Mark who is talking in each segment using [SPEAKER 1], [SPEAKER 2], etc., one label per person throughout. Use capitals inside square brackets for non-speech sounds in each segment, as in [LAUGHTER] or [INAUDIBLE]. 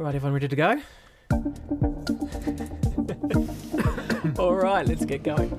[SPEAKER 1] All right, everyone ready to go? [LAUGHS] All right, let's get going.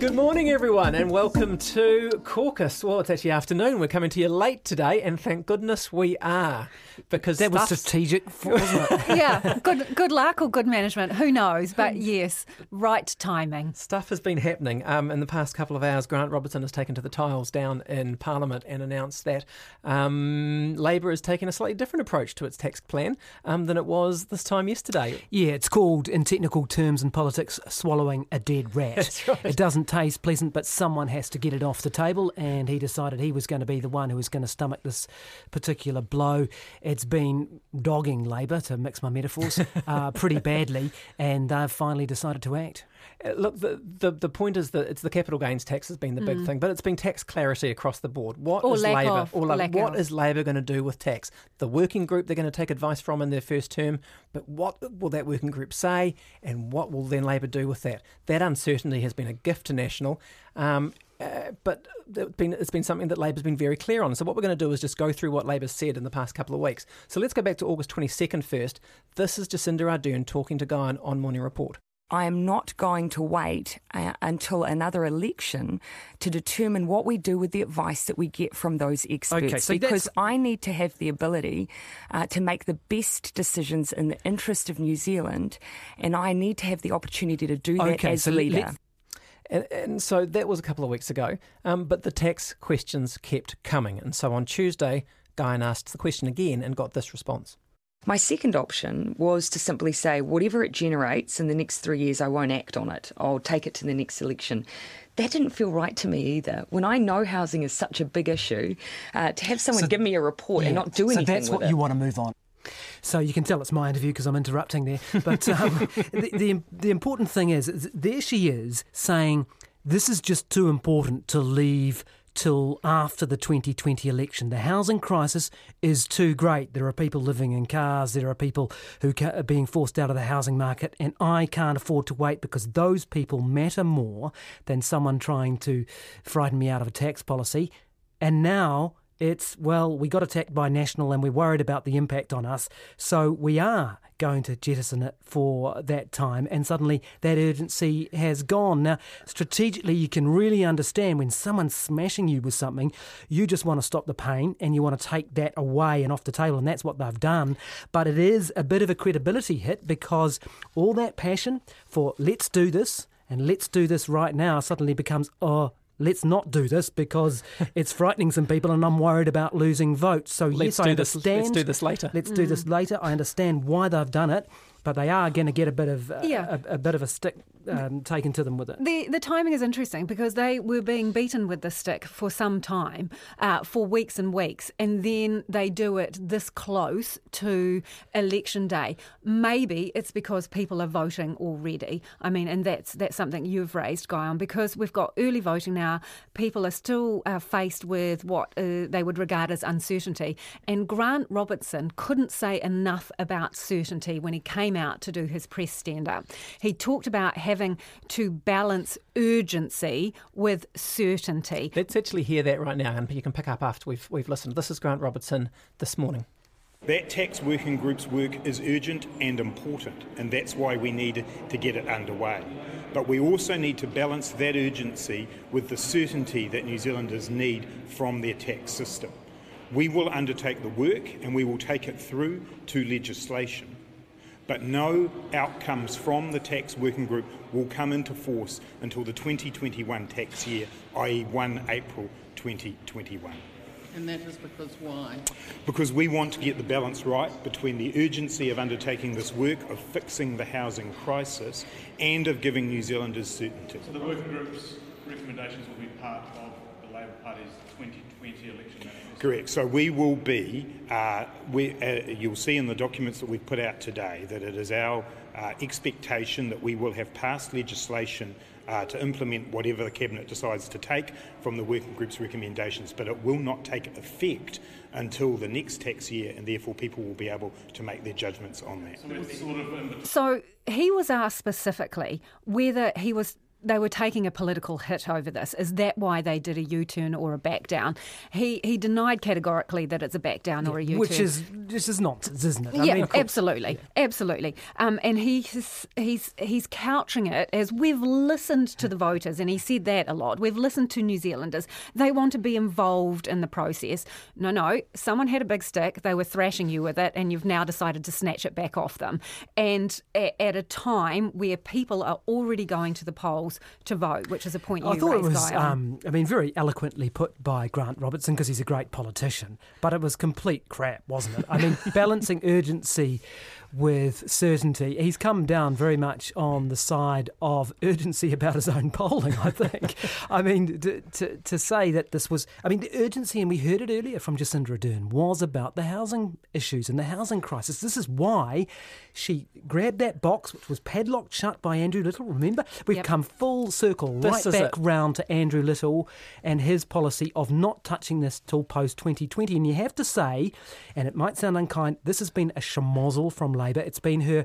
[SPEAKER 1] Good morning, everyone, and welcome to Caucus. Well, it's actually afternoon. We're coming to you late today, and thank goodness we are, because
[SPEAKER 2] That was strategic, wasn't it? [LAUGHS]
[SPEAKER 3] yeah, good good luck or good management, who knows? But yes, right timing.
[SPEAKER 1] Stuff has been happening. Um, in the past couple of hours, Grant Robertson has taken to the tiles down in Parliament and announced that um, Labor is taking a slightly different approach to its tax plan um, than it was this time yesterday.
[SPEAKER 2] Yeah, it's called, in technical terms in politics, swallowing a dead rat. [LAUGHS]
[SPEAKER 1] That's right.
[SPEAKER 2] It doesn't taste pleasant, but someone has to get it off the table, and he decided he was going to be the one who was going to stomach this particular blow. It's been dogging Labor, to mix my metaphors, [LAUGHS] uh, pretty badly, and they've finally decided to act.
[SPEAKER 1] Uh, Look, the, the the point is that it's the capital gains tax has been the big thing, but it's been tax clarity across the board. What
[SPEAKER 3] Or
[SPEAKER 1] is Labor?
[SPEAKER 3] of,
[SPEAKER 1] or
[SPEAKER 3] or
[SPEAKER 1] like,
[SPEAKER 3] lack
[SPEAKER 1] what is Labor going to do with tax? The working group they're going to take advice from in their first term, but what will that working group say, and what will then Labor do with that? That uncertainty has been a gift to National. Um, uh, but it's been, it's been something that Labor's been very clear on. So, what we're going to do is just go through what Labor's said in the past couple of weeks. So, let's go back to August 22nd first. This is Jacinda Ardern talking to Guyon on Morning Report.
[SPEAKER 4] I am not going to wait uh, until another election to determine what we do with the advice that we get from those experts.
[SPEAKER 2] Okay, so
[SPEAKER 4] because I need to have the ability uh, to make the best decisions in the interest of New Zealand, and I need to have the opportunity to do that
[SPEAKER 2] Okay,
[SPEAKER 4] as
[SPEAKER 2] so
[SPEAKER 4] leader.
[SPEAKER 2] let-
[SPEAKER 1] And, and so that was a couple of weeks ago. Um, but the tax questions kept coming. And so on Tuesday, Guyon asked the question again and got this response.
[SPEAKER 4] My second option was to simply say, whatever it generates in the next three years, I won't act on it. I'll take it to the next election. That didn't feel right to me either. When I know housing is such a big issue, uh, to have someone
[SPEAKER 2] So-
[SPEAKER 4] give me a report and not do anything.
[SPEAKER 2] so
[SPEAKER 4] that's
[SPEAKER 2] what
[SPEAKER 4] it.
[SPEAKER 2] you want to move on. So you can tell it's my interview because I'm interrupting there. But [LAUGHS] um, the, the the important thing is, is there she is saying this is just too important to leave till after the 2020 election. The housing crisis is too great. There are people living in cars. There are people who are being forced out of the housing market, and I can't afford to wait because those people matter more than someone trying to frighten me out of a tax policy. And now it's, well, we got attacked by National and we're worried about the impact on us. So we are going to jettison it for that time. And suddenly that urgency has gone. Now, strategically, you can really understand when someone's smashing you with something, you just want to stop the pain and you want to take that away and off the table. And that's what they've done. But it is a bit of a credibility hit because all that passion for let's do this and let's do this right now suddenly becomes, oh, let's not do this because [LAUGHS] it's frightening some people and I'm worried about losing votes. So
[SPEAKER 1] Let's
[SPEAKER 2] yes, I
[SPEAKER 1] do this-
[SPEAKER 2] understand.
[SPEAKER 1] let's do this later.
[SPEAKER 2] Let's do this later. I understand why they've done it, but they are going to get a bit of uh,
[SPEAKER 3] Yeah.
[SPEAKER 2] a, a bit of a stick um, taken to them with it.
[SPEAKER 3] The the timing is interesting because they were being beaten with the stick for some time, uh, for weeks and weeks, and then they do it this close to election day. Maybe it's because people are voting already. I mean, and that's that's something you've raised, Guyon, because we've got early voting now. People are still uh, faced with what uh, they would regard as uncertainty, and Grant Robertson couldn't say enough about certainty when he came out to do his press stand up. He talked about having to balance urgency with certainty.
[SPEAKER 1] Let's actually hear that right now, and you can pick up after we've, we've listened. This is Grant Robertson this morning.
[SPEAKER 5] That tax working group's work is urgent and important, and that's why we need to get it underway. But we also need to balance that urgency with the certainty that New Zealanders need from their tax system. We will undertake the work and we will take it through to legislation. But no outcomes from the tax working group will come into force until the 2021 tax year, i.e., 1 April 2021
[SPEAKER 6] And that is because why?
[SPEAKER 5] because we want to get the balance right between the urgency of undertaking this work of fixing the housing crisis and of giving New Zealanders certainty.
[SPEAKER 7] So the working group's recommendations will be part of the Labor Party's 2020 election manifesto?
[SPEAKER 5] Correct. So we will be, uh, we, uh, you'll see in the documents that we've put out today that it is our uh, expectation that we will have passed legislation uh, to implement whatever the Cabinet decides to take from the working group's recommendations, but it will not take effect until the next tax year, and therefore people will be able to make their judgments on that.
[SPEAKER 7] So sort of.
[SPEAKER 3] So he was asked specifically whether he was they were taking a political hit over this. Is that why they did a U-turn or a back down? He he denied categorically that it's a back down or a U-turn.
[SPEAKER 2] Which is this is nonsense, isn't it? I
[SPEAKER 3] yeah,
[SPEAKER 2] mean,
[SPEAKER 3] absolutely, absolutely. Um, and he's he's he's couching it as we've listened to the voters, and he said that a lot. We've listened to New Zealanders; they want to be involved in the process. No, no, someone had a big stick; they were thrashing you with it, and you've now decided to snatch it back off them. And at, at a time where people are already going to the polls to vote, which is a point you
[SPEAKER 2] I thought it was, um, I mean, very eloquently put by Grant Robertson because he's a great politician, but it was complete crap, wasn't it? I mean, [LAUGHS] balancing urgency with certainty. He's come down very much on the side of urgency about his own polling, I think. [LAUGHS] I mean, to, to, to say that this was, I mean, the urgency, and we heard it earlier from Jacinda Ardern, was about the housing issues and the housing crisis. This is why she grabbed that box, which was padlocked shut by Andrew Little. Remember? We've
[SPEAKER 3] Yep.
[SPEAKER 2] come full circle
[SPEAKER 1] This
[SPEAKER 2] right back
[SPEAKER 1] it.
[SPEAKER 2] round to Andrew Little and his policy of not touching this till post 2020. And you have to say, and it might sound unkind, this has been a schmozzle from Labor. It's been her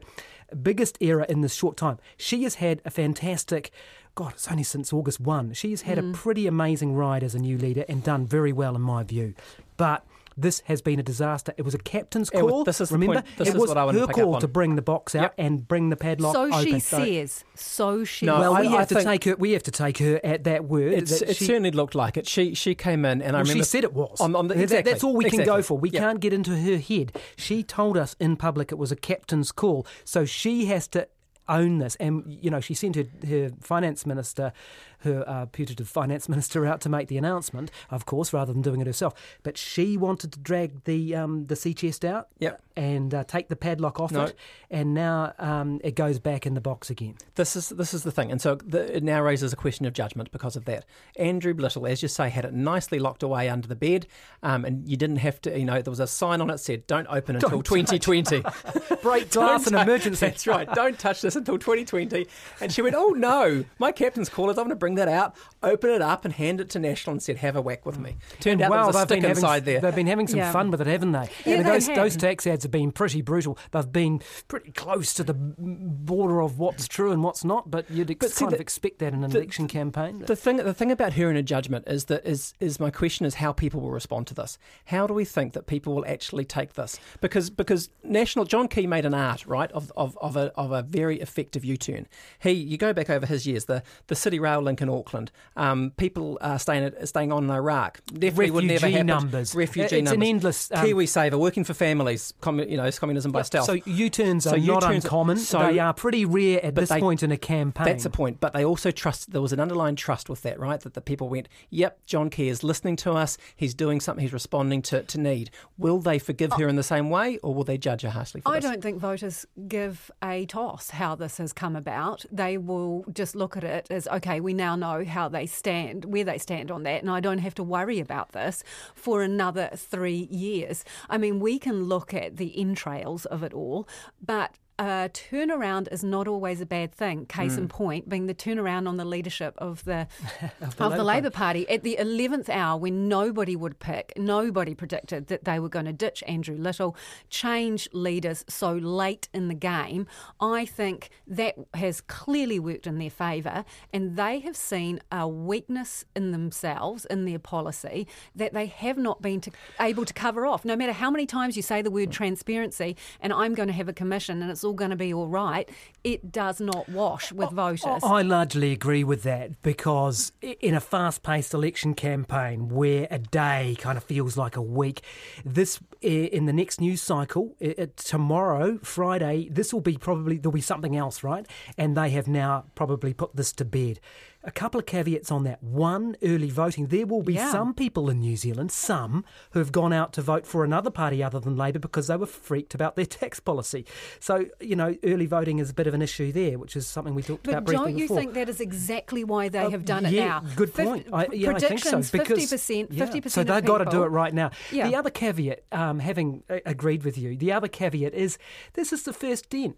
[SPEAKER 2] biggest era in this short time. She has had a fantastic. God, it's only since August 1. She's had a mm. pretty amazing ride as a new leader and done very well, in my view. But this has been a disaster. It was a captain's
[SPEAKER 1] Yeah, well,
[SPEAKER 2] call.
[SPEAKER 1] this is the
[SPEAKER 2] Remember,
[SPEAKER 1] point- this
[SPEAKER 2] it
[SPEAKER 1] is
[SPEAKER 2] was
[SPEAKER 1] what I wanted
[SPEAKER 2] her
[SPEAKER 1] to pick up
[SPEAKER 2] call to bring the box out
[SPEAKER 1] Yep.
[SPEAKER 2] and bring the padlock
[SPEAKER 3] so
[SPEAKER 2] open.
[SPEAKER 3] she says. So she.
[SPEAKER 1] No,
[SPEAKER 2] Well,
[SPEAKER 1] I-
[SPEAKER 2] we
[SPEAKER 1] I
[SPEAKER 2] have to take her. We have to take her at that word.
[SPEAKER 1] It's,
[SPEAKER 2] that
[SPEAKER 1] it
[SPEAKER 2] she,
[SPEAKER 1] certainly looked like it. She she came in and I
[SPEAKER 2] well,
[SPEAKER 1] remember
[SPEAKER 2] she said it was.
[SPEAKER 1] On, on the, exactly,
[SPEAKER 2] That's all we can go for. We
[SPEAKER 1] Yep.
[SPEAKER 2] can't get into her head. She told us in public it was a captain's call, so she has to own this. And you know, she sent her, her finance minister, her uh, putative finance [LAUGHS] minister, out to make the announcement, of course, rather than doing it herself. But she wanted to drag the um, the sea chest out.
[SPEAKER 1] Yep.
[SPEAKER 2] And uh, take the padlock off
[SPEAKER 1] No.
[SPEAKER 2] it, and now um, it goes back in the box again.
[SPEAKER 1] This is this is the thing, and so the, it now raises a question of judgment because of that. Andrew Little, as you say, had it nicely locked away under the bed, um, and you didn't have to. You know, there was a sign on it said, "Don't open until
[SPEAKER 2] Don't touch.
[SPEAKER 1] 2020." [LAUGHS]
[SPEAKER 2] Break glass in emergency.
[SPEAKER 1] That's right. Don't touch this until 2020. And she went, "Oh no, my captain's call is I'm going to bring that out, open it up, and hand it to National, and said, have a whack with me." Turned out
[SPEAKER 2] wow,
[SPEAKER 1] there was a
[SPEAKER 2] they've
[SPEAKER 1] stick
[SPEAKER 2] been
[SPEAKER 1] inside
[SPEAKER 2] having,
[SPEAKER 1] there.
[SPEAKER 2] They've been having some
[SPEAKER 3] Yeah.
[SPEAKER 2] fun with it, haven't they?
[SPEAKER 3] Yeah,
[SPEAKER 2] I
[SPEAKER 3] they
[SPEAKER 2] those,
[SPEAKER 3] have.
[SPEAKER 2] those tax ads have been pretty brutal. They've been pretty close to the border of what's true and what's not, but you'd ex-
[SPEAKER 1] But see,
[SPEAKER 2] kind of expect that in an
[SPEAKER 1] the-
[SPEAKER 2] election campaign.
[SPEAKER 1] The thing, the thing about her in a judgment is that is is my question is how people will respond to this. How do we think that people will actually take this? Because because national John Key made an art right of of, of a of a very effective U turn. He you go back over his years the the City Rail link in Auckland. Um, people are staying at, staying on in Iraq. Definitely would never
[SPEAKER 2] Refugee
[SPEAKER 1] happen.
[SPEAKER 2] numbers.
[SPEAKER 1] Refugee numbers.
[SPEAKER 2] It's an endless, um,
[SPEAKER 1] Kiwi Saver working for families. Commu- you know, it's communism by stealth.
[SPEAKER 2] So U-turns
[SPEAKER 1] So
[SPEAKER 2] are not
[SPEAKER 1] U-turns-
[SPEAKER 2] uncommon.
[SPEAKER 1] so-
[SPEAKER 2] they are pretty rare at this
[SPEAKER 1] they-
[SPEAKER 2] point in a campaign.
[SPEAKER 1] That's a point. But they also trust, there was an underlying trust with that, right? That the people went, yep, John Key is listening to us. He's doing something. He's responding to, to need. Will they forgive her in the same way or will they judge her harshly for
[SPEAKER 3] I
[SPEAKER 1] this?
[SPEAKER 3] don't think voters give a toss how this has come about. They will just look at it as okay, we now know how they stand, where they stand on that, and I don't have to worry about this for another three years. I mean, we can look at the entrails of it all, but a turnaround is not always a bad thing. Case in mm. point being the turnaround on the leadership of the [LAUGHS] of the,
[SPEAKER 2] Labour
[SPEAKER 3] Labor Party at the eleventh hour, when nobody would pick, nobody predicted that they were going to ditch Andrew Little, change leaders so late in the game. I think that has clearly worked in their favour, and they have seen a weakness in themselves in their policy that they have not been to, able to cover off. No matter how many times you say the word mm. transparency, and I'm going to have a commission, and it's all going to be all right, it does not wash with voters.
[SPEAKER 2] I largely agree with that because in a fast paced election campaign where a day kind of feels like a week, this in the next news cycle, tomorrow, Friday, this will be probably, there'll be something else, right? And they have now probably put this to bed. A couple of caveats on that. One, early voting. There will be
[SPEAKER 3] Yeah.
[SPEAKER 2] some people in New Zealand, some who have gone out to vote for another party other than Labour because they were freaked about their [LAUGHS] tax policy. So, you know, early voting is a bit of an issue there, which is something we talked
[SPEAKER 3] But
[SPEAKER 2] about briefly
[SPEAKER 3] don't you
[SPEAKER 2] before.
[SPEAKER 3] think that is exactly why they
[SPEAKER 2] Uh,
[SPEAKER 3] have done it
[SPEAKER 2] yeah,
[SPEAKER 3] now?
[SPEAKER 2] Good
[SPEAKER 3] Fif-
[SPEAKER 2] point. I, yeah, I think so.
[SPEAKER 3] predictions,
[SPEAKER 2] Because,
[SPEAKER 3] 50%, 50%
[SPEAKER 2] So they've got to do it right now. The other caveat, um, having uh, agreed with you, the other caveat is this is the first dent.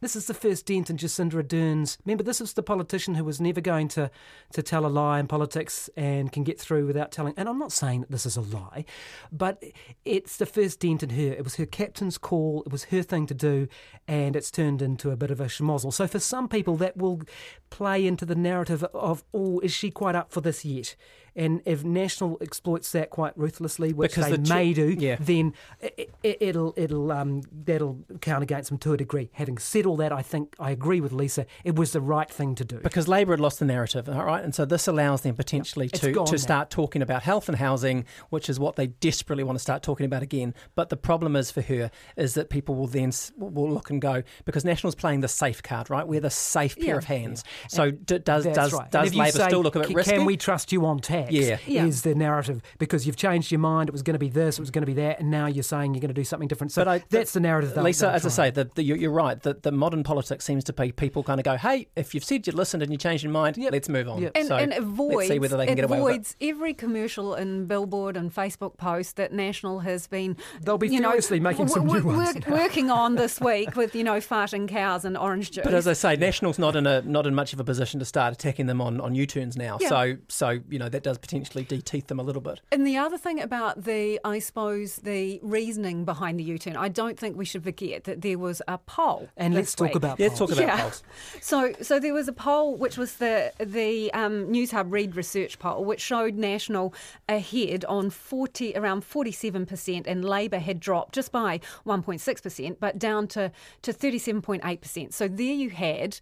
[SPEAKER 2] This is the first dent in Jacinda Ardern's. Remember, this was the politician who was never going to, to tell a lie in politics and can get through without telling. And I'm not saying that this is a lie, but it's the first dent in her. It was her captain's call. It was her thing to do, and it's turned into a bit of a schmozzle. So for some people, that will play into the narrative of, oh, is she quite up for this yet? And if National exploits that quite ruthlessly, which
[SPEAKER 1] Because
[SPEAKER 2] they
[SPEAKER 1] the
[SPEAKER 2] may do,
[SPEAKER 1] yeah.
[SPEAKER 2] then it, it, it'll it'll um, that'll count against them to a degree. Having said all that, I think I agree with Lisa. It was the right thing to do.
[SPEAKER 1] Because Labor had lost the narrative, all right, and so this allows them potentially
[SPEAKER 2] It's
[SPEAKER 1] to, to
[SPEAKER 2] now.
[SPEAKER 1] start talking about health and housing, which is what they desperately want to start talking about again. But the problem is for her is that people will then will look and go because National's playing the safe card, right? We're the safe pair
[SPEAKER 3] Yeah.
[SPEAKER 1] of hands. So d- does
[SPEAKER 2] That's
[SPEAKER 1] does
[SPEAKER 2] right.
[SPEAKER 1] Does Labor
[SPEAKER 2] say,
[SPEAKER 1] still look a bit
[SPEAKER 2] "C-
[SPEAKER 1] risky?
[SPEAKER 2] Can we trust you on tax?
[SPEAKER 1] Yeah.
[SPEAKER 3] Yeah.
[SPEAKER 2] Is the narrative because you've changed your mind? It was going to be this. It was going to be that, and now you're saying you're going to do something different. So
[SPEAKER 1] But I-
[SPEAKER 2] that's the narrative. they'll-
[SPEAKER 1] Lisa, as I say, the, the, you're, you're right. The, the modern politics seems to be people kind of go, "Hey, if you've said you listened and you changed your mind,
[SPEAKER 2] Yep.
[SPEAKER 1] let's move on."
[SPEAKER 2] Yep.
[SPEAKER 3] and,
[SPEAKER 1] so
[SPEAKER 3] and avoids,
[SPEAKER 1] let's see whether they can get away with it.
[SPEAKER 3] avoids every commercial and billboard and Facebook post that National has been.
[SPEAKER 2] They'll be
[SPEAKER 3] you know,
[SPEAKER 2] furiously making some
[SPEAKER 3] w-
[SPEAKER 2] new
[SPEAKER 3] w-
[SPEAKER 2] ones.
[SPEAKER 3] work- working on this week with you know farting cows and orange juice.
[SPEAKER 1] But as I say, National's not in a not in much of a position to start attacking them on, on U-turns now.
[SPEAKER 3] Yeah.
[SPEAKER 1] So so you know that does potentially de-teeth them a little bit.
[SPEAKER 3] And the other thing about the, I suppose, the reasoning behind the U-turn, I don't think we should forget that there was a poll.
[SPEAKER 2] And
[SPEAKER 3] this
[SPEAKER 2] let's talk about
[SPEAKER 1] Yeah, let's talk
[SPEAKER 2] polls.
[SPEAKER 1] about
[SPEAKER 3] yeah.
[SPEAKER 1] polls. [LAUGHS]
[SPEAKER 3] So, so there was a poll, which was the the um, News Hub Reid Research poll, which showed National ahead on forty around forty seven percent, and Labor had dropped just by one point six percent, but down to to thirty seven point eight percent. So there you had.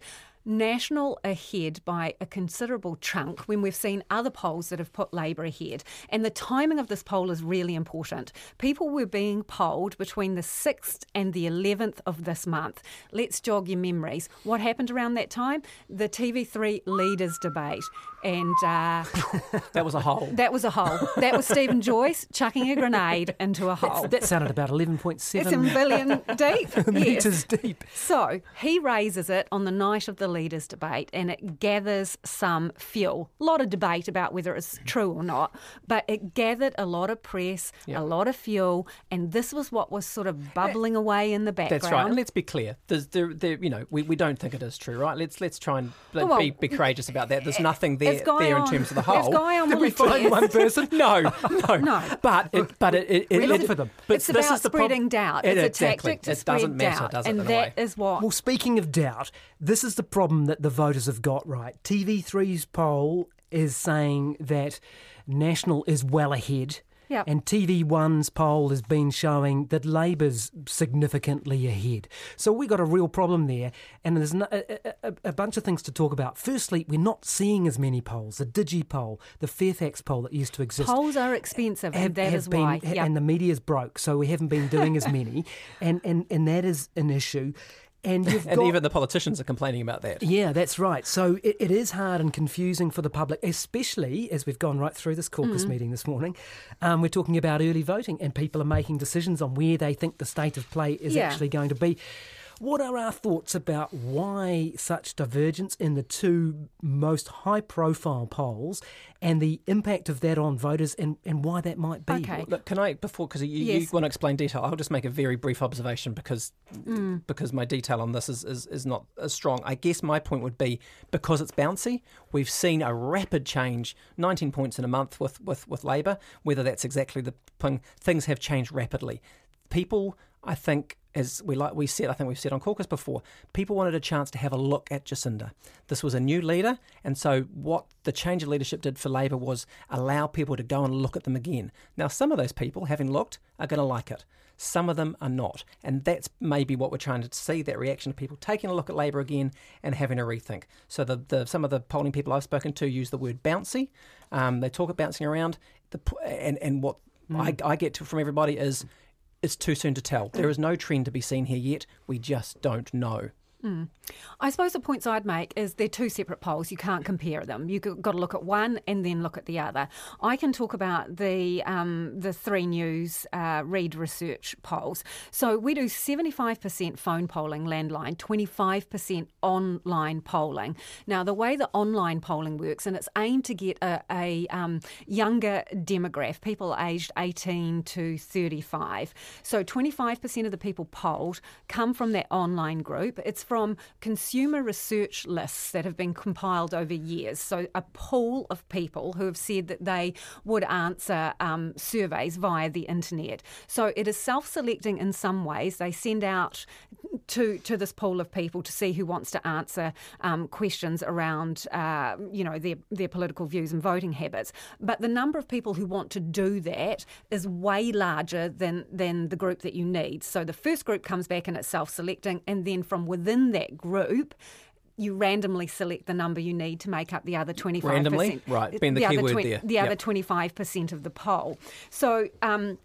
[SPEAKER 3] National ahead by a considerable chunk when we've seen other polls that have put Labor ahead. And the timing of this poll is really important. People were being polled between the 6th and the 11th of this month. Let's jog your memories. What happened around that time? The TV3 leaders debate. And uh, [LAUGHS]
[SPEAKER 1] That was a hole.
[SPEAKER 3] that was a hole. That was Steven Joyce chucking a grenade into a hole.
[SPEAKER 2] That sounded about eleven point
[SPEAKER 3] It's a
[SPEAKER 2] seven
[SPEAKER 3] billion deep. [LAUGHS] yes.
[SPEAKER 2] meters deep.
[SPEAKER 3] So he raises it on the night of the leaders' debate and it gathers some fuel. A lot of debate about whether it's mm-hmm. true or not, but it gathered a lot of press, a lot of fuel, and this was what was sort of eh, bubbling away in the background.
[SPEAKER 1] That's right. And let's be clear. There's there, there you know, we, we don't think it is true, right? Let's let's try and
[SPEAKER 3] Well,
[SPEAKER 1] be, be courageous about that. There's nothing there
[SPEAKER 3] It's
[SPEAKER 1] there in terms of the
[SPEAKER 3] it's
[SPEAKER 1] whole.
[SPEAKER 3] Guyon
[SPEAKER 2] Did we find one person? [LAUGHS]
[SPEAKER 1] No, no,
[SPEAKER 3] No.
[SPEAKER 1] But it, but it, it,
[SPEAKER 2] We
[SPEAKER 1] it,
[SPEAKER 2] for them.
[SPEAKER 1] But
[SPEAKER 3] it's
[SPEAKER 1] this
[SPEAKER 3] about
[SPEAKER 1] is the prob-
[SPEAKER 3] spreading doubt.
[SPEAKER 1] It-
[SPEAKER 3] It's a tactic to
[SPEAKER 1] it
[SPEAKER 3] spread
[SPEAKER 1] doesn't matter,
[SPEAKER 3] doubt,
[SPEAKER 1] does it?
[SPEAKER 3] and that
[SPEAKER 1] way?
[SPEAKER 3] is what.
[SPEAKER 2] Well, speaking of doubt, this is the problem that the voters have got right. TV3's poll is saying that National is well ahead.
[SPEAKER 3] Yep.
[SPEAKER 2] And TV1's poll has been showing that Labor's significantly ahead. So we've got a real problem there. And there's no, a, a, a bunch of things to talk about. Firstly, we're not seeing as many polls. The Digi poll, the Fairfax poll that used to exist
[SPEAKER 3] Polls are expensive,
[SPEAKER 2] have,
[SPEAKER 3] and that is
[SPEAKER 2] been,
[SPEAKER 3] why. Yep.
[SPEAKER 2] and the media's broke, so we haven't been doing as many, [LAUGHS] and, and, and that is an issue. And you've
[SPEAKER 1] And
[SPEAKER 2] got,
[SPEAKER 1] even the politicians are complaining about that.
[SPEAKER 2] yeah, that's right. So it, it is hard and confusing for the public, especially as we've gone right through this caucus
[SPEAKER 3] Mm.
[SPEAKER 2] meeting this morning. Um, we're talking about early voting, and people are making decisions on where they think the state of play is
[SPEAKER 3] Yeah.
[SPEAKER 2] actually going to be. What are our thoughts about why such divergence in the two most high profile polls and the impact of that on voters and, and why that might be?
[SPEAKER 3] Okay.
[SPEAKER 1] Look, can I before because you, you want to explain detail? I'll just make a very brief observation because
[SPEAKER 3] Mm.
[SPEAKER 1] because my detail on this is, is is not as strong. I guess my point would be because it's bouncy. We've seen a rapid change, 19 points in a month with with with Labor. Whether that's exactly the thing, things have changed rapidly. People, I think, as we like we said, I think we've said on caucus before, people wanted a chance to have a look at Jacinda. This was a new leader, and so what the change of leadership did for Labor was allow people to go and look at them again. Now, some of those people, having looked, are going to like it. Some of them are not, and that's maybe what we're trying to see that reaction of people taking a look at Labor again and having a rethink. So the, the some of the polling people I've spoken to use the word bouncy. Um, they talk about bouncing around, the, and and what I, I get to, from everybody is it's too soon to tell. There mm. is no trend to be seen here yet. We just don't know.
[SPEAKER 3] I suppose the points I'd make is they're two separate polls. You can't compare them. You've got to look at one and then look at the other. I can talk about the um, the Three News uh, Reid Research polls. So we do 75% phone polling, landline, 25% online polling. Now, the way the online polling works, and it's aimed to get a, a um, younger demographic, people aged 18 to 35. So 25% of the people polled come from that online group. It's from consumer research lists that have been compiled over years. So, a pool of people who have said that they would answer um, surveys via the internet. So, it is self selecting in some ways. They send out to, to this pool of people to see who wants to answer um, questions around, uh, you know, their, their political views and voting habits. But the number of people who want to do that is way larger than, than the group that you need. So the first group comes back and it's self selecting, and then from within that group, you randomly select the number you need to make up the other 25%.
[SPEAKER 1] Randomly? Right, being the key
[SPEAKER 3] other
[SPEAKER 1] word there.
[SPEAKER 3] The
[SPEAKER 1] Yep.
[SPEAKER 3] other 25% of the poll. So, um,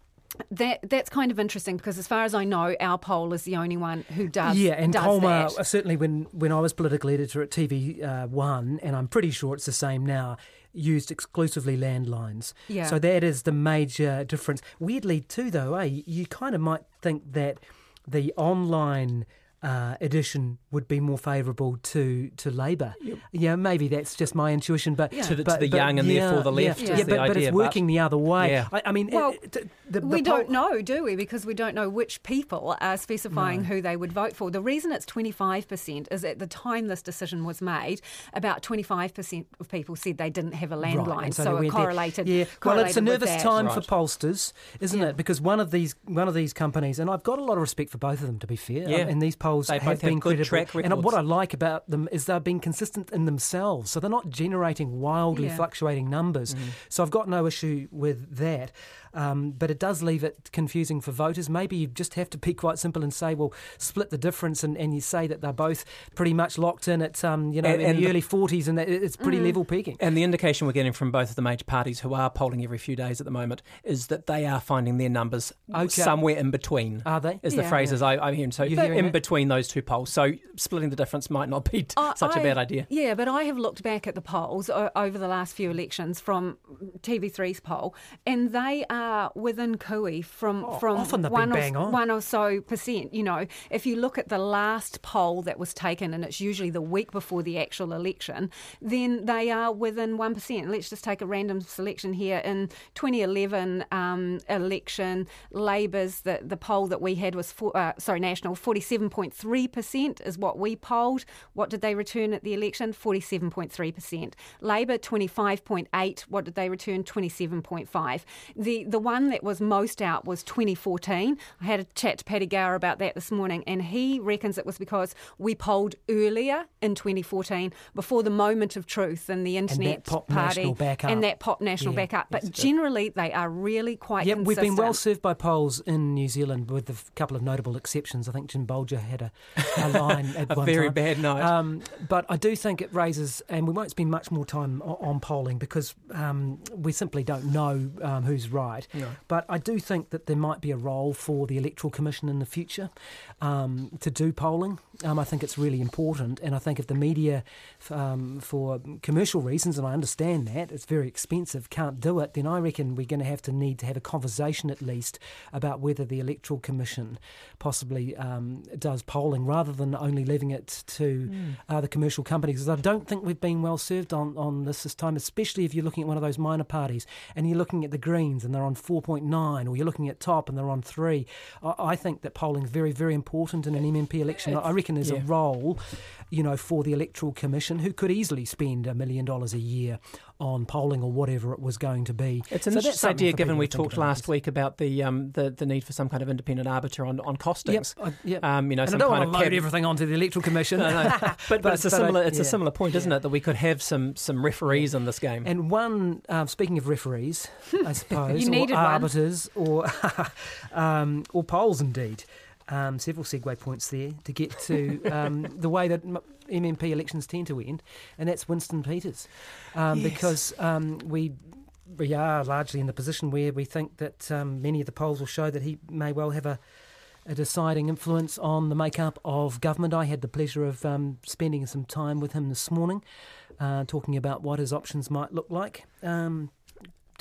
[SPEAKER 3] that that's kind of interesting because, as far as I know, our poll is the only one who does.
[SPEAKER 2] Yeah, and
[SPEAKER 3] does
[SPEAKER 2] Colmar,
[SPEAKER 3] that.
[SPEAKER 2] uh, certainly when, when I was political editor at TV uh, One, and I'm pretty sure it's the same now, used exclusively landlines.
[SPEAKER 3] Yeah.
[SPEAKER 2] So that is the major difference. Weirdly, too, though, eh, you kind of might think that the online uh, edition would be more favourable to, to Labor. Yeah, maybe that's just my intuition, but
[SPEAKER 1] To the- to the
[SPEAKER 2] but
[SPEAKER 1] young and
[SPEAKER 2] yeah,
[SPEAKER 1] therefore the left
[SPEAKER 2] Yeah,
[SPEAKER 1] is the
[SPEAKER 2] but, but
[SPEAKER 1] idea,
[SPEAKER 2] it's
[SPEAKER 1] but-
[SPEAKER 2] working the other way.
[SPEAKER 1] Yeah.
[SPEAKER 2] I, I mean,
[SPEAKER 3] Well,
[SPEAKER 2] it- it- the, the
[SPEAKER 3] we
[SPEAKER 2] poll-
[SPEAKER 3] don't know, do we? Because we don't know which people are specifying who they would vote for. The reason it's 25% is at the time this decision was made, about 25% of people said they didn't have a landline.
[SPEAKER 2] Right, and
[SPEAKER 3] so it
[SPEAKER 2] went there.
[SPEAKER 3] correlated.
[SPEAKER 2] Yeah, well, it's a nervous
[SPEAKER 3] that.
[SPEAKER 2] time for pollsters, isn't
[SPEAKER 3] Yeah.
[SPEAKER 2] it? Because one of these one of these companies, and I've got a lot of respect for both of them, to be fair.
[SPEAKER 1] Yeah.
[SPEAKER 2] um, and these
[SPEAKER 1] They
[SPEAKER 2] have
[SPEAKER 1] both have
[SPEAKER 2] been
[SPEAKER 1] good
[SPEAKER 2] credible. and what I like about them is they've been consistent in themselves, so they're not generating wildly
[SPEAKER 3] Yeah.
[SPEAKER 2] fluctuating numbers.
[SPEAKER 1] Mm-hmm.
[SPEAKER 2] So I've got no issue with that. Um, but it does leave it confusing for voters. Maybe you just have to be quite simple and say, well, split the difference, and, and you say that they're both pretty much locked in at um, you know
[SPEAKER 1] And-
[SPEAKER 2] in
[SPEAKER 1] and
[SPEAKER 2] the
[SPEAKER 1] the-
[SPEAKER 2] early 40s, and that it's pretty
[SPEAKER 3] Mm.
[SPEAKER 2] level peaking.
[SPEAKER 1] And the indication we're getting from both of the major parties who are polling every few days at the moment is that they are finding their numbers
[SPEAKER 2] Okay.
[SPEAKER 1] somewhere in between.
[SPEAKER 2] Are they?
[SPEAKER 1] Is the
[SPEAKER 3] Yeah.
[SPEAKER 1] phrases I, I'm hearing. So
[SPEAKER 2] You're hearing
[SPEAKER 1] in
[SPEAKER 2] that?
[SPEAKER 1] between those two polls. So splitting the difference might not be t-
[SPEAKER 3] I- [LAUGHS]
[SPEAKER 1] such a
[SPEAKER 3] I-
[SPEAKER 1] bad idea.
[SPEAKER 3] Yeah, but I have looked back at the polls o- over the last few elections from TV3's poll, and they are within cooey from
[SPEAKER 2] Oh,
[SPEAKER 3] from one or,
[SPEAKER 2] on.
[SPEAKER 3] one or so percent. You know, if you look at the last poll that was taken, and it's usually the week before the actual election, then they are within one percent. Let's just take a random selection here in 2011 um, election. Labor's the the poll that we had was for, uh, sorry national 47.3 percent is what we polled. What did they return at the election? 47.3 percent. Labor 25.8. What did they return? 27.5. The the one that was most out was 2014. I had a chat to Paddy Gower about that this morning, and he reckons it was because we polled earlier in 2014 before the moment of truth and the internet
[SPEAKER 2] pop
[SPEAKER 3] party
[SPEAKER 2] national backup.
[SPEAKER 3] and that pop national
[SPEAKER 2] Yeah,
[SPEAKER 3] backup. But generally, they are really quite.
[SPEAKER 2] Yeah, we've been well served by polls in New Zealand, with a couple of notable exceptions. I think Jim Bolger had a, a line [LAUGHS] at
[SPEAKER 1] A
[SPEAKER 2] one
[SPEAKER 1] very
[SPEAKER 2] time.
[SPEAKER 1] bad night.
[SPEAKER 2] Um, but I do think it raises, and we won't spend much more time on, on polling because um, we simply don't know um, who's right. But I do think that there might be a role for the Electoral Commission in the future um, to do polling. Um, I think it's really important, and I think if the media, um, for commercial reasons, and I understand that it's very expensive, can't do it, then I reckon we're going to have to need to have a conversation at least about whether the Electoral Commission possibly um, does polling rather than only leaving it to uh, the commercial companies. 'Cause I don't think we've been well served on, on this this time, especially if you're looking at one of those minor parties and you're looking at the Greens and they're on 4.9, or you're looking at Top and they're on 3. I, I think that polling is very, very important in an MMP election. I reckon there's
[SPEAKER 1] yeah.
[SPEAKER 2] a role, you know, for the Electoral Commission who could easily spend a million dollars a year on polling or whatever it was going to be.
[SPEAKER 1] It's an
[SPEAKER 2] So
[SPEAKER 1] interesting idea, given we talked last week about the, um, the the need for some kind of independent arbiter on, on costings.
[SPEAKER 2] Yep, I, yep.
[SPEAKER 1] Um, you know,
[SPEAKER 2] and I don't
[SPEAKER 1] kind
[SPEAKER 2] want
[SPEAKER 1] of
[SPEAKER 2] to load
[SPEAKER 1] cab-
[SPEAKER 2] everything onto the Electoral Commission.
[SPEAKER 1] No, no. But, [LAUGHS] but,
[SPEAKER 2] But-
[SPEAKER 1] it's a
[SPEAKER 2] I-
[SPEAKER 1] similar it's a similar point, isn't
[SPEAKER 2] Yeah.
[SPEAKER 1] it? That we could have some some referees in this game.
[SPEAKER 2] And one, um, speaking of referees, I [LAUGHS] suppose,
[SPEAKER 3] You
[SPEAKER 2] or
[SPEAKER 3] one.
[SPEAKER 2] arbiters, or [LAUGHS] um, or polls, indeed. Um, several segue points there to get to um, [LAUGHS] the way that MMP elections tend to end, and that's Winston Peters, um,
[SPEAKER 1] Yes.
[SPEAKER 2] because um, we. We are largely in the position where we think that um, many of the polls will show that he may well have a a deciding influence on the makeup of government. I had the pleasure of um, spending some time with him this morning, uh, talking about what his options might look like. Um,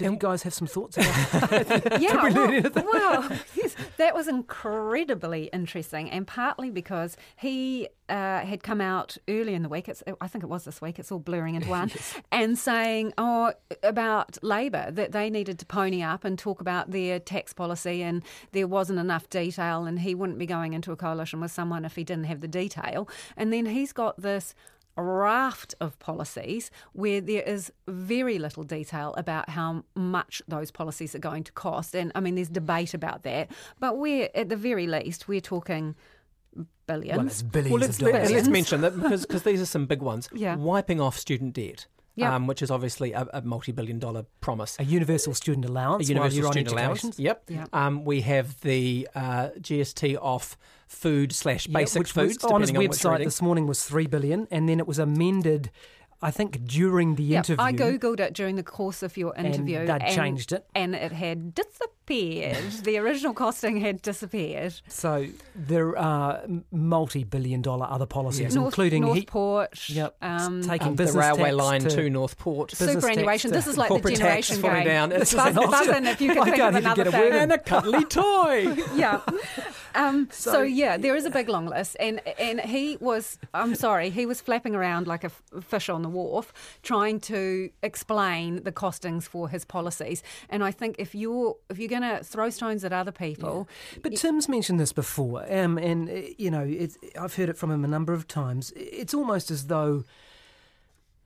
[SPEAKER 2] did you guys have some thoughts about [LAUGHS] it.
[SPEAKER 3] yeah, [LAUGHS] well, well [LAUGHS] yes, that was incredibly interesting, and partly because he uh, had come out early in the week. It's, I think it was this week. It's all blurring into one, yes. and saying, "Oh, about Labor that they needed to pony up and talk about their tax policy, and there wasn't enough detail, and he wouldn't be going into a coalition with someone if he didn't have the detail." And then he's got this raft of policies where there is very little detail about how much those policies are going to cost. And I mean, there's debate about that, but we're at the very least, we're talking billions.
[SPEAKER 2] Well, it's billions.
[SPEAKER 1] Well, let's,
[SPEAKER 2] let,
[SPEAKER 1] us mention that because cause these are some big ones.
[SPEAKER 3] Yeah.
[SPEAKER 1] Wiping off student debt.
[SPEAKER 3] Yep.
[SPEAKER 1] Um, which is obviously a, a, multi-billion dollar promise.
[SPEAKER 2] A universal student allowance.
[SPEAKER 1] A universal
[SPEAKER 2] student
[SPEAKER 1] allowance. Yep.
[SPEAKER 3] yep.
[SPEAKER 1] Um, we have the uh, GST off food slash basic
[SPEAKER 2] yeah, which
[SPEAKER 1] foods.
[SPEAKER 2] on his
[SPEAKER 1] on
[SPEAKER 2] website this morning was three billion, and then it was amended I think during the
[SPEAKER 3] yep,
[SPEAKER 2] interview.
[SPEAKER 3] I googled it during the course of your interview.
[SPEAKER 2] And they'd changed it.
[SPEAKER 3] And it had disappeared. [LAUGHS] the original costing had disappeared.
[SPEAKER 2] So there are multi billion dollar other policies,
[SPEAKER 3] North,
[SPEAKER 2] including
[SPEAKER 3] Northport.
[SPEAKER 2] He, yep,
[SPEAKER 3] um,
[SPEAKER 2] taking
[SPEAKER 1] um,
[SPEAKER 2] business
[SPEAKER 1] the railway line
[SPEAKER 2] to,
[SPEAKER 1] to Northport.
[SPEAKER 3] Superannuation. This is like the generation
[SPEAKER 1] falling
[SPEAKER 3] game.
[SPEAKER 1] down.
[SPEAKER 3] It's buzz, buzzing if you can
[SPEAKER 2] I
[SPEAKER 3] think of another
[SPEAKER 2] get a
[SPEAKER 3] thing.
[SPEAKER 1] And a cuddly [LAUGHS] toy.
[SPEAKER 3] yeah. Um, so,
[SPEAKER 2] So-
[SPEAKER 3] yeah, there is a big long list, and and he was. I'm sorry, he was flapping around like a f- fish on the wharf, trying to explain the costings for his policies. And I think if you're if you're going to throw stones at other people,
[SPEAKER 2] But Tim's mentioned this before, um, and uh, you know, I've heard it from him a number of times. It's almost as though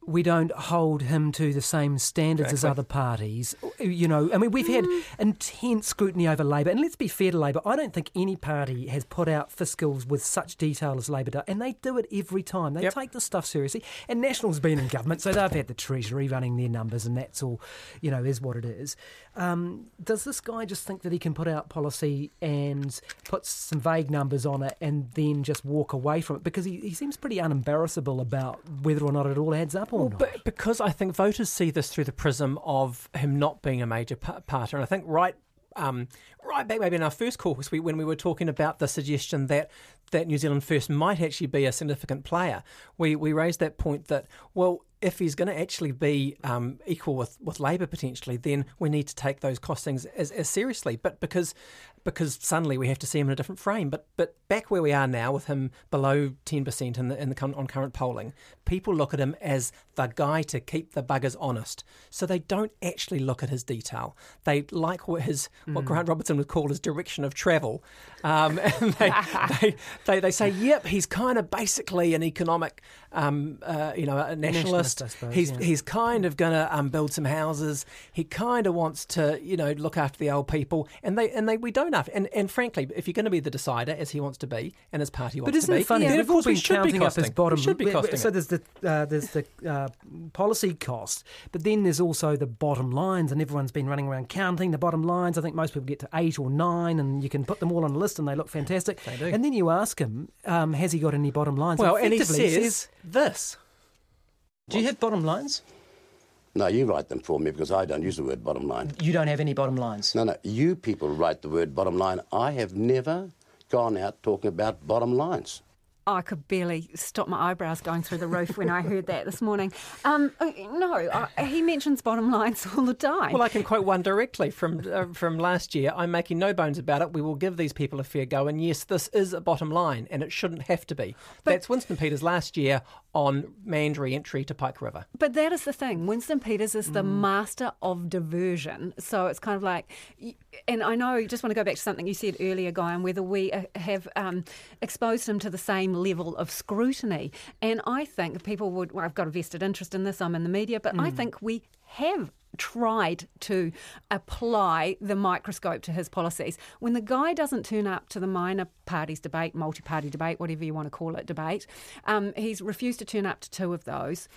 [SPEAKER 2] we don't hold him to the same standards as other parties. You know, I mean, we've had intense scrutiny over Labor, and let's be fair to Labor. I don't think any party has put out fiscals with such detail as Labor does, and they do it every time. They
[SPEAKER 1] Yep.
[SPEAKER 2] take this stuff seriously. And National's been in government, so they've had the Treasury running their numbers, and that's all. You know, is what it is. Um, does this guy just think that he can put out policy and put some vague numbers on it, and then just walk away from it? Because he, he seems pretty unembarrassable about whether or not it all adds up or
[SPEAKER 1] Well,
[SPEAKER 2] not.
[SPEAKER 1] but because I think voters see this through the prism of him not being a major pa- partner, and I think right. Um, right back maybe in our first caucus, we, when we were talking about the suggestion that, that New Zealand First might actually be a significant player, we, we raised that point that, well, if he's going to actually be um, equal with, with Labor potentially, then we need to take those costings as, as seriously. But because because suddenly we have to see him in a different frame. But but back where we are now with him below ten percent in the in the on current polling, people look at him as the guy to keep the buggers honest. So they don't actually look at his detail. They like what his what Grant Robertson would call his direction of travel, um, [LAUGHS] and they, [LAUGHS] they, they they say, yep, he's kind of basically an economic, um, uh, you know, a nationalist.
[SPEAKER 2] Nationalist, I suppose,
[SPEAKER 1] he's
[SPEAKER 2] yeah.
[SPEAKER 1] he's kind of going to um, build some houses. He kind of wants to, you know, look after the old people, and they and they we don't have. And and frankly, if you're going to be the decider, as he wants to be, and his party wants
[SPEAKER 2] But isn't
[SPEAKER 1] to be,
[SPEAKER 2] it funny?
[SPEAKER 1] then of course we should be
[SPEAKER 2] counting up
[SPEAKER 1] costing.
[SPEAKER 2] his bottom.
[SPEAKER 1] We should be costing.
[SPEAKER 2] So there's the uh, there's the uh, policy cost, but then there's also the bottom lines, and everyone's been running around counting the bottom lines. I think most people get to eight or nine, and you can put them all on a list, and they look fantastic.
[SPEAKER 1] They do.
[SPEAKER 2] And then you ask him, um, has he got any bottom lines?
[SPEAKER 1] well, and he
[SPEAKER 2] Effectively,
[SPEAKER 1] says this.
[SPEAKER 2] "Do you have bottom lines?
[SPEAKER 8] No, you write them for me because I don't use the word bottom line.
[SPEAKER 2] You don't have any bottom lines."
[SPEAKER 8] No, no, you people write the word bottom line. I have never gone out talking about bottom lines.
[SPEAKER 3] I could barely stop my eyebrows going through the roof when I heard that this morning. Um, uh, no, I, he mentions bottom lines [LAUGHS] all the time.
[SPEAKER 1] Well, I can quote one directly from uh, from last year. I'm making no bones about it. We will give these people a fair go, and yes, this is a bottom line, and it shouldn't have to be. That's Winston Peters last year on Mandurry entry to Pike River.
[SPEAKER 3] But that is the thing. Winston Peters is the
[SPEAKER 1] Mm.
[SPEAKER 3] master of diversion. So it's kind of like, and I know you just want to go back to something you said earlier, Guy, and whether we uh, have um, exposed him to the same level of scrutiny. And I think people would, well, I've got a vested interest in this, I'm in the media, but
[SPEAKER 1] Mm.
[SPEAKER 3] I think we have tried to apply the microscope to his policies. When the guy doesn't turn up to the minor parties debate, multi party debate, whatever you want to call it, debate, um, he's refused to turn up to two of those.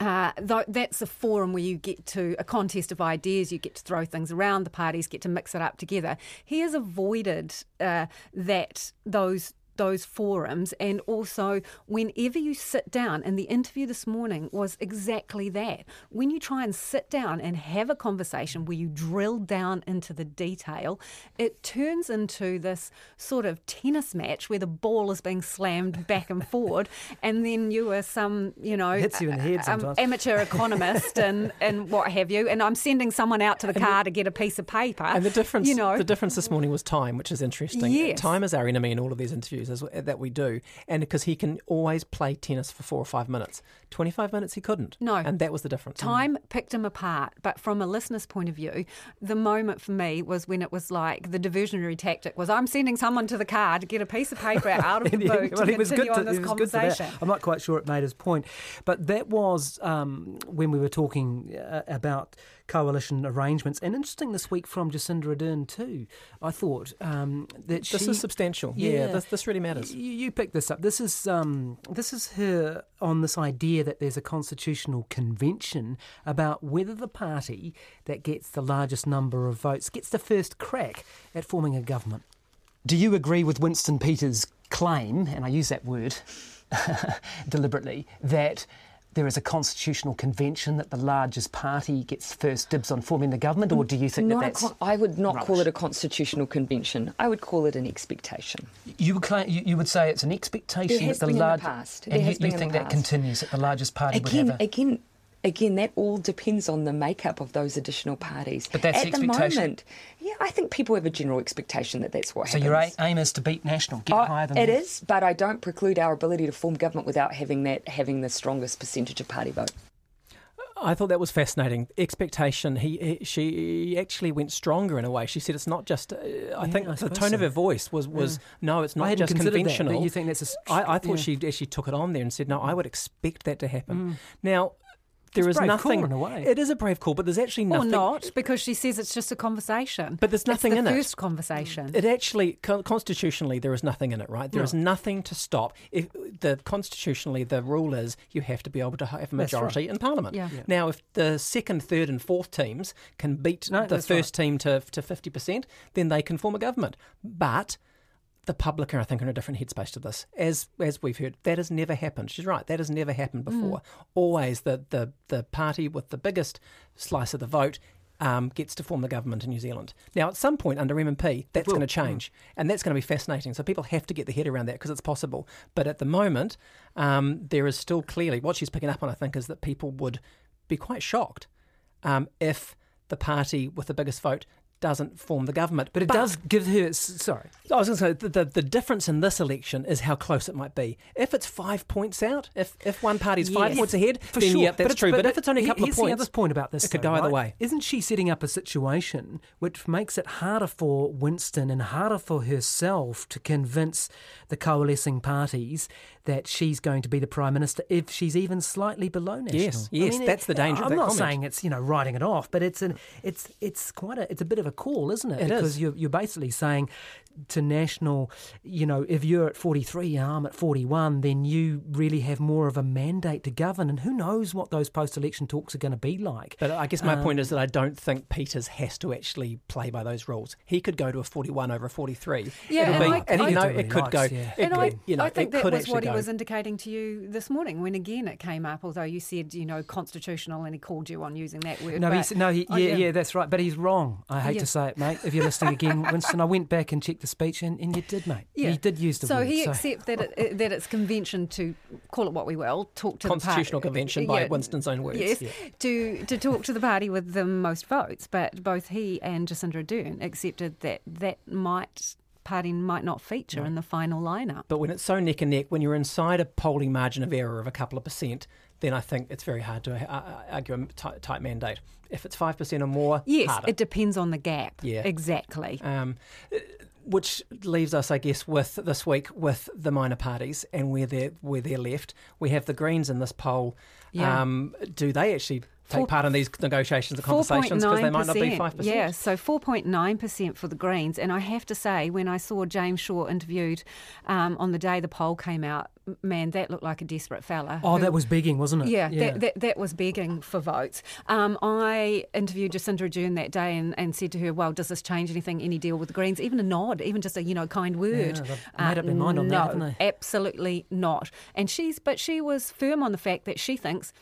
[SPEAKER 3] Uh, that's a forum where you get to a contest of ideas, you get to throw things around, the parties get to mix it up together. He has avoided uh, that those those forums and also whenever you sit down and the interview this morning was exactly that when you try and sit down and have a conversation where you drill down into the detail it turns into this sort of tennis match where the ball is being slammed back and forward [LAUGHS] and then you are some you know
[SPEAKER 2] Hits you in the head
[SPEAKER 3] um,
[SPEAKER 2] sometimes.
[SPEAKER 3] amateur economist and and what have you and I'm sending someone out to the car to get a piece of paper
[SPEAKER 1] And the difference,
[SPEAKER 3] you know
[SPEAKER 1] the difference this morning was time, which is interesting.
[SPEAKER 3] Yes.
[SPEAKER 1] Time is our enemy in all of these interviews as, that we do, and because he can always play tennis for four or five minutes, twenty-five minutes he couldn't.
[SPEAKER 3] No.
[SPEAKER 1] and that was the difference.
[SPEAKER 3] Time picked him apart, but from a listener's point of view, the moment for me was when it was like the diversionary tactic was I'm sending someone to the car to get a piece of paper out of [LAUGHS] the boot
[SPEAKER 2] well,
[SPEAKER 3] to
[SPEAKER 2] he was
[SPEAKER 3] continue
[SPEAKER 2] good
[SPEAKER 3] on
[SPEAKER 2] to-
[SPEAKER 3] this
[SPEAKER 2] he was good for that.
[SPEAKER 3] conversation.
[SPEAKER 2] I'm not quite sure it made his point, but that was um, when we were talking uh, about coalition arrangements. And interesting this week from Jacinda Ardern too. I thought um, that
[SPEAKER 1] This
[SPEAKER 2] she,
[SPEAKER 1] is substantial. Yeah, this, this really matters.
[SPEAKER 2] You, you picked this up. This is um, this is her on this idea that there's a constitutional convention about whether the party that gets the largest number of votes gets the first crack at forming a government. Do you agree with Winston Peters' claim, and I use that word [LAUGHS] deliberately, that there is a constitutional convention that the largest party gets first dibs on forming the government, or do you think
[SPEAKER 4] Not
[SPEAKER 2] that that's
[SPEAKER 4] con- I would not call it a constitutional convention. I would call it an expectation.
[SPEAKER 2] You would, claim, you, you would say it's an expectation
[SPEAKER 4] There has
[SPEAKER 2] that the
[SPEAKER 4] in the past.
[SPEAKER 2] and
[SPEAKER 4] There
[SPEAKER 2] you,
[SPEAKER 4] been
[SPEAKER 2] you
[SPEAKER 4] in
[SPEAKER 2] think that continues that the largest party
[SPEAKER 4] Again,
[SPEAKER 2] would have a,
[SPEAKER 4] again, again, that all depends on the makeup of those additional parties.
[SPEAKER 2] But that's
[SPEAKER 4] At
[SPEAKER 2] the
[SPEAKER 4] the
[SPEAKER 2] expectation.
[SPEAKER 4] moment, yeah, I think people have a general expectation that that's what
[SPEAKER 2] so
[SPEAKER 4] happens.
[SPEAKER 2] So your aim is to beat national, get
[SPEAKER 4] Uh,
[SPEAKER 2] higher than
[SPEAKER 4] it
[SPEAKER 2] that.
[SPEAKER 4] is, but I don't preclude our ability to form government without having that having the strongest percentage of party vote.
[SPEAKER 1] I thought that was fascinating. Expectation. He, he she actually went stronger in a way. She said it's not just. Uh, I think
[SPEAKER 2] I
[SPEAKER 1] the
[SPEAKER 2] suppose
[SPEAKER 1] tone of her voice was was no, it's not
[SPEAKER 2] hadn't
[SPEAKER 1] just
[SPEAKER 2] considered that,
[SPEAKER 1] conventional.
[SPEAKER 2] you think that's a s-
[SPEAKER 1] I, I thought
[SPEAKER 2] yeah.
[SPEAKER 1] she actually took it on there and said, no, I would expect that to happen. Now. There is nothing.
[SPEAKER 2] call in a way.
[SPEAKER 1] It is a brave call, but there's actually nothing.
[SPEAKER 3] Or not, because she says it's just a conversation.
[SPEAKER 1] But there's nothing
[SPEAKER 3] it's
[SPEAKER 1] in
[SPEAKER 3] the
[SPEAKER 1] it.
[SPEAKER 3] first conversation.
[SPEAKER 1] It actually constitutionally there is nothing in it, right? There is nothing to stop. If the constitutionally the rule is you have to be able to have a majority in Parliament.
[SPEAKER 3] Yeah. Yeah.
[SPEAKER 1] Now, if the second, third, and fourth teams can beat
[SPEAKER 2] No,
[SPEAKER 1] the first team to to fifty percent, then they can form a government. But the public are, I think, are in a different headspace to this. As as we've heard, that has never happened. She's right. That has never happened before. Always the, the the party with the biggest slice of the vote um, gets to form the government in New Zealand. Now, at some point under MMP, that's going to change, and that's going to be fascinating. So people have to get their head around that because it's possible. But at the moment, um, there is still clearly what she's picking up on. I think is that people would be quite shocked um, if the party with the biggest vote doesn't form the government.
[SPEAKER 2] But it does give her. Sorry.
[SPEAKER 1] I was going to say the, the, the difference in this election is how close it might be. If it's five points out, if if one party's five points ahead,
[SPEAKER 2] For
[SPEAKER 1] then
[SPEAKER 2] sure.
[SPEAKER 1] yep, that's
[SPEAKER 2] it's-
[SPEAKER 1] true. But, if it's only a
[SPEAKER 2] he-
[SPEAKER 1] couple of
[SPEAKER 2] here's
[SPEAKER 1] points,
[SPEAKER 2] the other point about this,
[SPEAKER 1] it could
[SPEAKER 2] though,
[SPEAKER 1] go either way.
[SPEAKER 2] Isn't she setting up a situation which makes it harder for Winston and harder for herself to convince the coalescing parties that she's going to be the prime minister if she's even slightly below national?
[SPEAKER 1] Yes, yes,
[SPEAKER 2] it-
[SPEAKER 1] that's the danger
[SPEAKER 2] I'm
[SPEAKER 1] that
[SPEAKER 2] not
[SPEAKER 1] comment.
[SPEAKER 2] saying it's you know writing it off, but it's an it's it's quite a it's a bit of a call, isn't it?
[SPEAKER 1] It
[SPEAKER 2] because
[SPEAKER 1] is.
[SPEAKER 2] you're you're basically saying to national, you know, if you're at 43 and I'm at 41, then you really have more of a mandate to govern, and who knows what those post-election talks are going to be like.
[SPEAKER 1] But I guess my
[SPEAKER 2] Um,
[SPEAKER 1] point is that I don't think Peters has to actually play by those rules. He could go to a 41 over a 43.
[SPEAKER 3] Yeah,
[SPEAKER 1] It'll
[SPEAKER 3] and
[SPEAKER 1] be,
[SPEAKER 3] I-
[SPEAKER 1] and
[SPEAKER 3] I-
[SPEAKER 1] you know,
[SPEAKER 2] Really
[SPEAKER 1] it could
[SPEAKER 2] likes,
[SPEAKER 1] go.
[SPEAKER 2] yeah.
[SPEAKER 1] It,
[SPEAKER 3] and I,
[SPEAKER 1] you know,
[SPEAKER 3] I think
[SPEAKER 1] it
[SPEAKER 3] that was what he
[SPEAKER 1] go.
[SPEAKER 3] was indicating to you this morning when again it came up, although you said, you know, constitutional and he called you on using that word.
[SPEAKER 2] No,
[SPEAKER 3] but-
[SPEAKER 2] he's, no, he,
[SPEAKER 3] Oh,
[SPEAKER 2] yeah, yeah, that's right. But he's wrong. I hate
[SPEAKER 3] Yeah.
[SPEAKER 2] to say it, mate. If you're listening again, [LAUGHS] Winston, I went back and checked the speech, and, and you did, mate.
[SPEAKER 3] Yeah.
[SPEAKER 2] You did use the
[SPEAKER 3] so
[SPEAKER 2] word.
[SPEAKER 3] he accepts that it, that it's convention to call it what we will talk to
[SPEAKER 1] Constitutional
[SPEAKER 3] the party,
[SPEAKER 1] convention by Winston's own words.
[SPEAKER 3] Yes,
[SPEAKER 1] Yeah.
[SPEAKER 3] to to talk to the party with the most votes, but both he and Jacinda Ardern accepted that that might party might not feature in the final lineup.
[SPEAKER 1] But when it's so neck and neck, when you're inside a polling margin of error of a couple of percent, then I think it's very hard to uh, uh, argue a tight, tight mandate. If it's 5% or more,
[SPEAKER 3] Yes,
[SPEAKER 1] harder.
[SPEAKER 3] it depends on the gap.
[SPEAKER 1] Yeah.
[SPEAKER 3] exactly.
[SPEAKER 1] Um, which leaves us, I guess, with this week with the minor parties and where they're where they're left. We have the Greens in this poll.
[SPEAKER 3] Yeah.
[SPEAKER 1] Um, do they actually take
[SPEAKER 3] Four-
[SPEAKER 1] part in these negotiations and conversations because they might not be five percent?
[SPEAKER 3] Yeah, so 4.9% for the Greens. And I have to say, when I saw James Shaw interviewed um, on the day the poll came out, man, that looked like a desperate fella.
[SPEAKER 2] Oh,
[SPEAKER 3] who-
[SPEAKER 2] that was begging, wasn't it?
[SPEAKER 3] yeah, That, that, that was begging for votes. Um, I interviewed Jacinda Ardern that day and, and said to her, well, does this change anything, any deal with the Greens? Even a nod, even just a, you know, kind word. Uh,
[SPEAKER 2] they've made up their mind on that,
[SPEAKER 3] no,
[SPEAKER 2] haven't they?
[SPEAKER 3] absolutely not. And she's, but she was firm on the fact that she thinks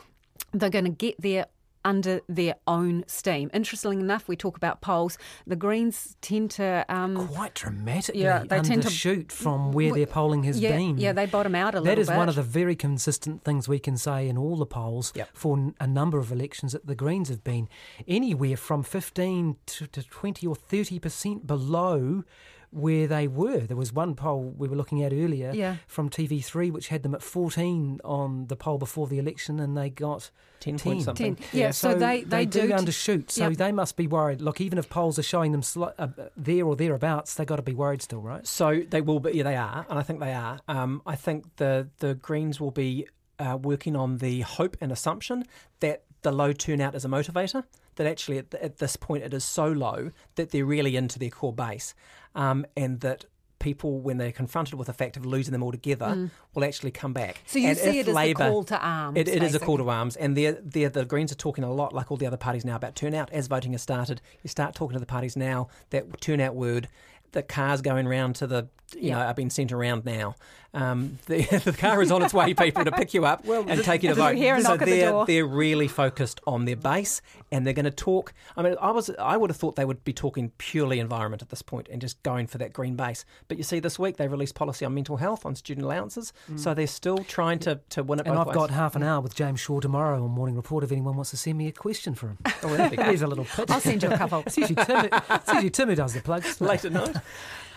[SPEAKER 3] they're going to get there under their own steam. Interestingly enough, we talk about polls. The Greens tend to um,
[SPEAKER 2] Quite dramatically
[SPEAKER 3] Yeah, they tend to-
[SPEAKER 2] shoot from where their polling has
[SPEAKER 3] yeah,
[SPEAKER 2] been.
[SPEAKER 3] yeah, they bottom out a little bit.
[SPEAKER 2] That is
[SPEAKER 3] bit.
[SPEAKER 2] one of the very consistent things we can say in all the polls
[SPEAKER 1] Yep.
[SPEAKER 2] for n- a number of elections that the Greens have been anywhere from 15 to, to 20 or 30% below where they were. There was one poll we were looking at earlier
[SPEAKER 3] Yeah.
[SPEAKER 2] from TV3 which had them at 14 on the poll before the election and they got
[SPEAKER 1] 10 point something.
[SPEAKER 3] 10. Yeah, so they- they
[SPEAKER 2] do,
[SPEAKER 3] do t-
[SPEAKER 2] undershoot. So
[SPEAKER 3] Yep.
[SPEAKER 2] they must be worried. Look, even if polls are showing them sli- uh, there or thereabouts, they've got to be worried still, right?
[SPEAKER 1] So they will be, yeah, they are, and I think they are. Um, I think the the Greens will be uh, working on the hope and assumption that the low turnout is a motivator. That actually, at, at this point, it is so low that they're really into their core base, um, and that people, when they're confronted with the fact of losing them altogether, will actually come back.
[SPEAKER 3] Mm. So you
[SPEAKER 1] And
[SPEAKER 3] see it as the call to arms.
[SPEAKER 1] it, it is a call to arms, and they're, they're, the Greens are talking a lot, like all the other parties now, about turnout. As voting has started, you start talking to the parties now. That turnout word, the cars going round to the, you
[SPEAKER 3] Yeah.
[SPEAKER 1] know, are being sent around now. Um, [LAUGHS] the, the car is on its way, people, to pick you up [LAUGHS] and take you to vote. so they're
[SPEAKER 3] door?
[SPEAKER 1] they're really focused on their base, and they're going to talk. I mean, I was I would have thought they would be talking purely environment at this point and just going for that green base. But you see, this week they released policy on mental health, on student allowances, so they're still trying to, to win it.
[SPEAKER 2] And I've
[SPEAKER 1] ways.
[SPEAKER 2] got half an hour with James Shaw tomorrow on Morning Report if anyone wants to send me a question for him. [LAUGHS]
[SPEAKER 1] Oh, that'd be good.
[SPEAKER 2] There's a little pitch.
[SPEAKER 3] I'll send you a couple.
[SPEAKER 2] It's usually Tim, it's usually Tim who does the plugs.
[SPEAKER 1] late at night.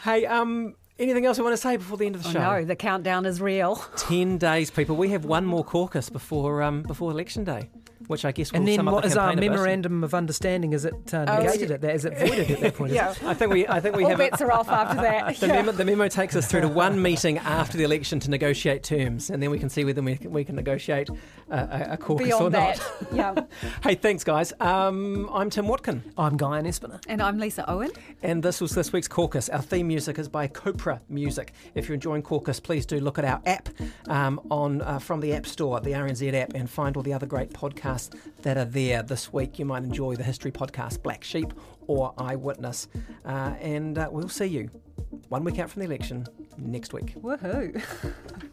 [SPEAKER 1] Hey, um, anything else you want to say before the end of the
[SPEAKER 3] Oh,
[SPEAKER 1] show?
[SPEAKER 3] no, the countdown is real.
[SPEAKER 1] Ten days, people. We have one more [LAUGHS] caucus before um, before election day, which I guess will
[SPEAKER 2] And then
[SPEAKER 1] sum up
[SPEAKER 2] what
[SPEAKER 1] the
[SPEAKER 2] is our
[SPEAKER 1] campaign a
[SPEAKER 2] memorandum of understanding? Is it uh,
[SPEAKER 3] Oh,
[SPEAKER 2] negated
[SPEAKER 3] yeah.
[SPEAKER 2] at that? Is it voided at that point? [LAUGHS]
[SPEAKER 3] Yeah.
[SPEAKER 1] I think we I think we
[SPEAKER 3] All
[SPEAKER 1] have. a-
[SPEAKER 3] bets are off after that. [LAUGHS]
[SPEAKER 1] the, memo, the memo takes us through to one meeting after the election to negotiate terms, and then we can see whether we can, we can negotiate a, a, a caucus or
[SPEAKER 3] Beyond
[SPEAKER 1] not.
[SPEAKER 3] that. [LAUGHS] yeah.
[SPEAKER 1] Hey, thanks, guys. Um, I'm Tim Watkin,
[SPEAKER 2] I'm Guyon Espiner.
[SPEAKER 3] And I'm Lisa Owen.
[SPEAKER 1] and this was this week's caucus. Our theme music is by Copra Music. If you're enjoying caucus, please do look at our app um, on uh, from the App Store, the RNZ app, and find all the other great podcasts that are there this week. You might enjoy the history podcast, Black Sheep or Eyewitness, uh, and uh, we'll see you one week out from the election next week.
[SPEAKER 3] Woohoo. [LAUGHS]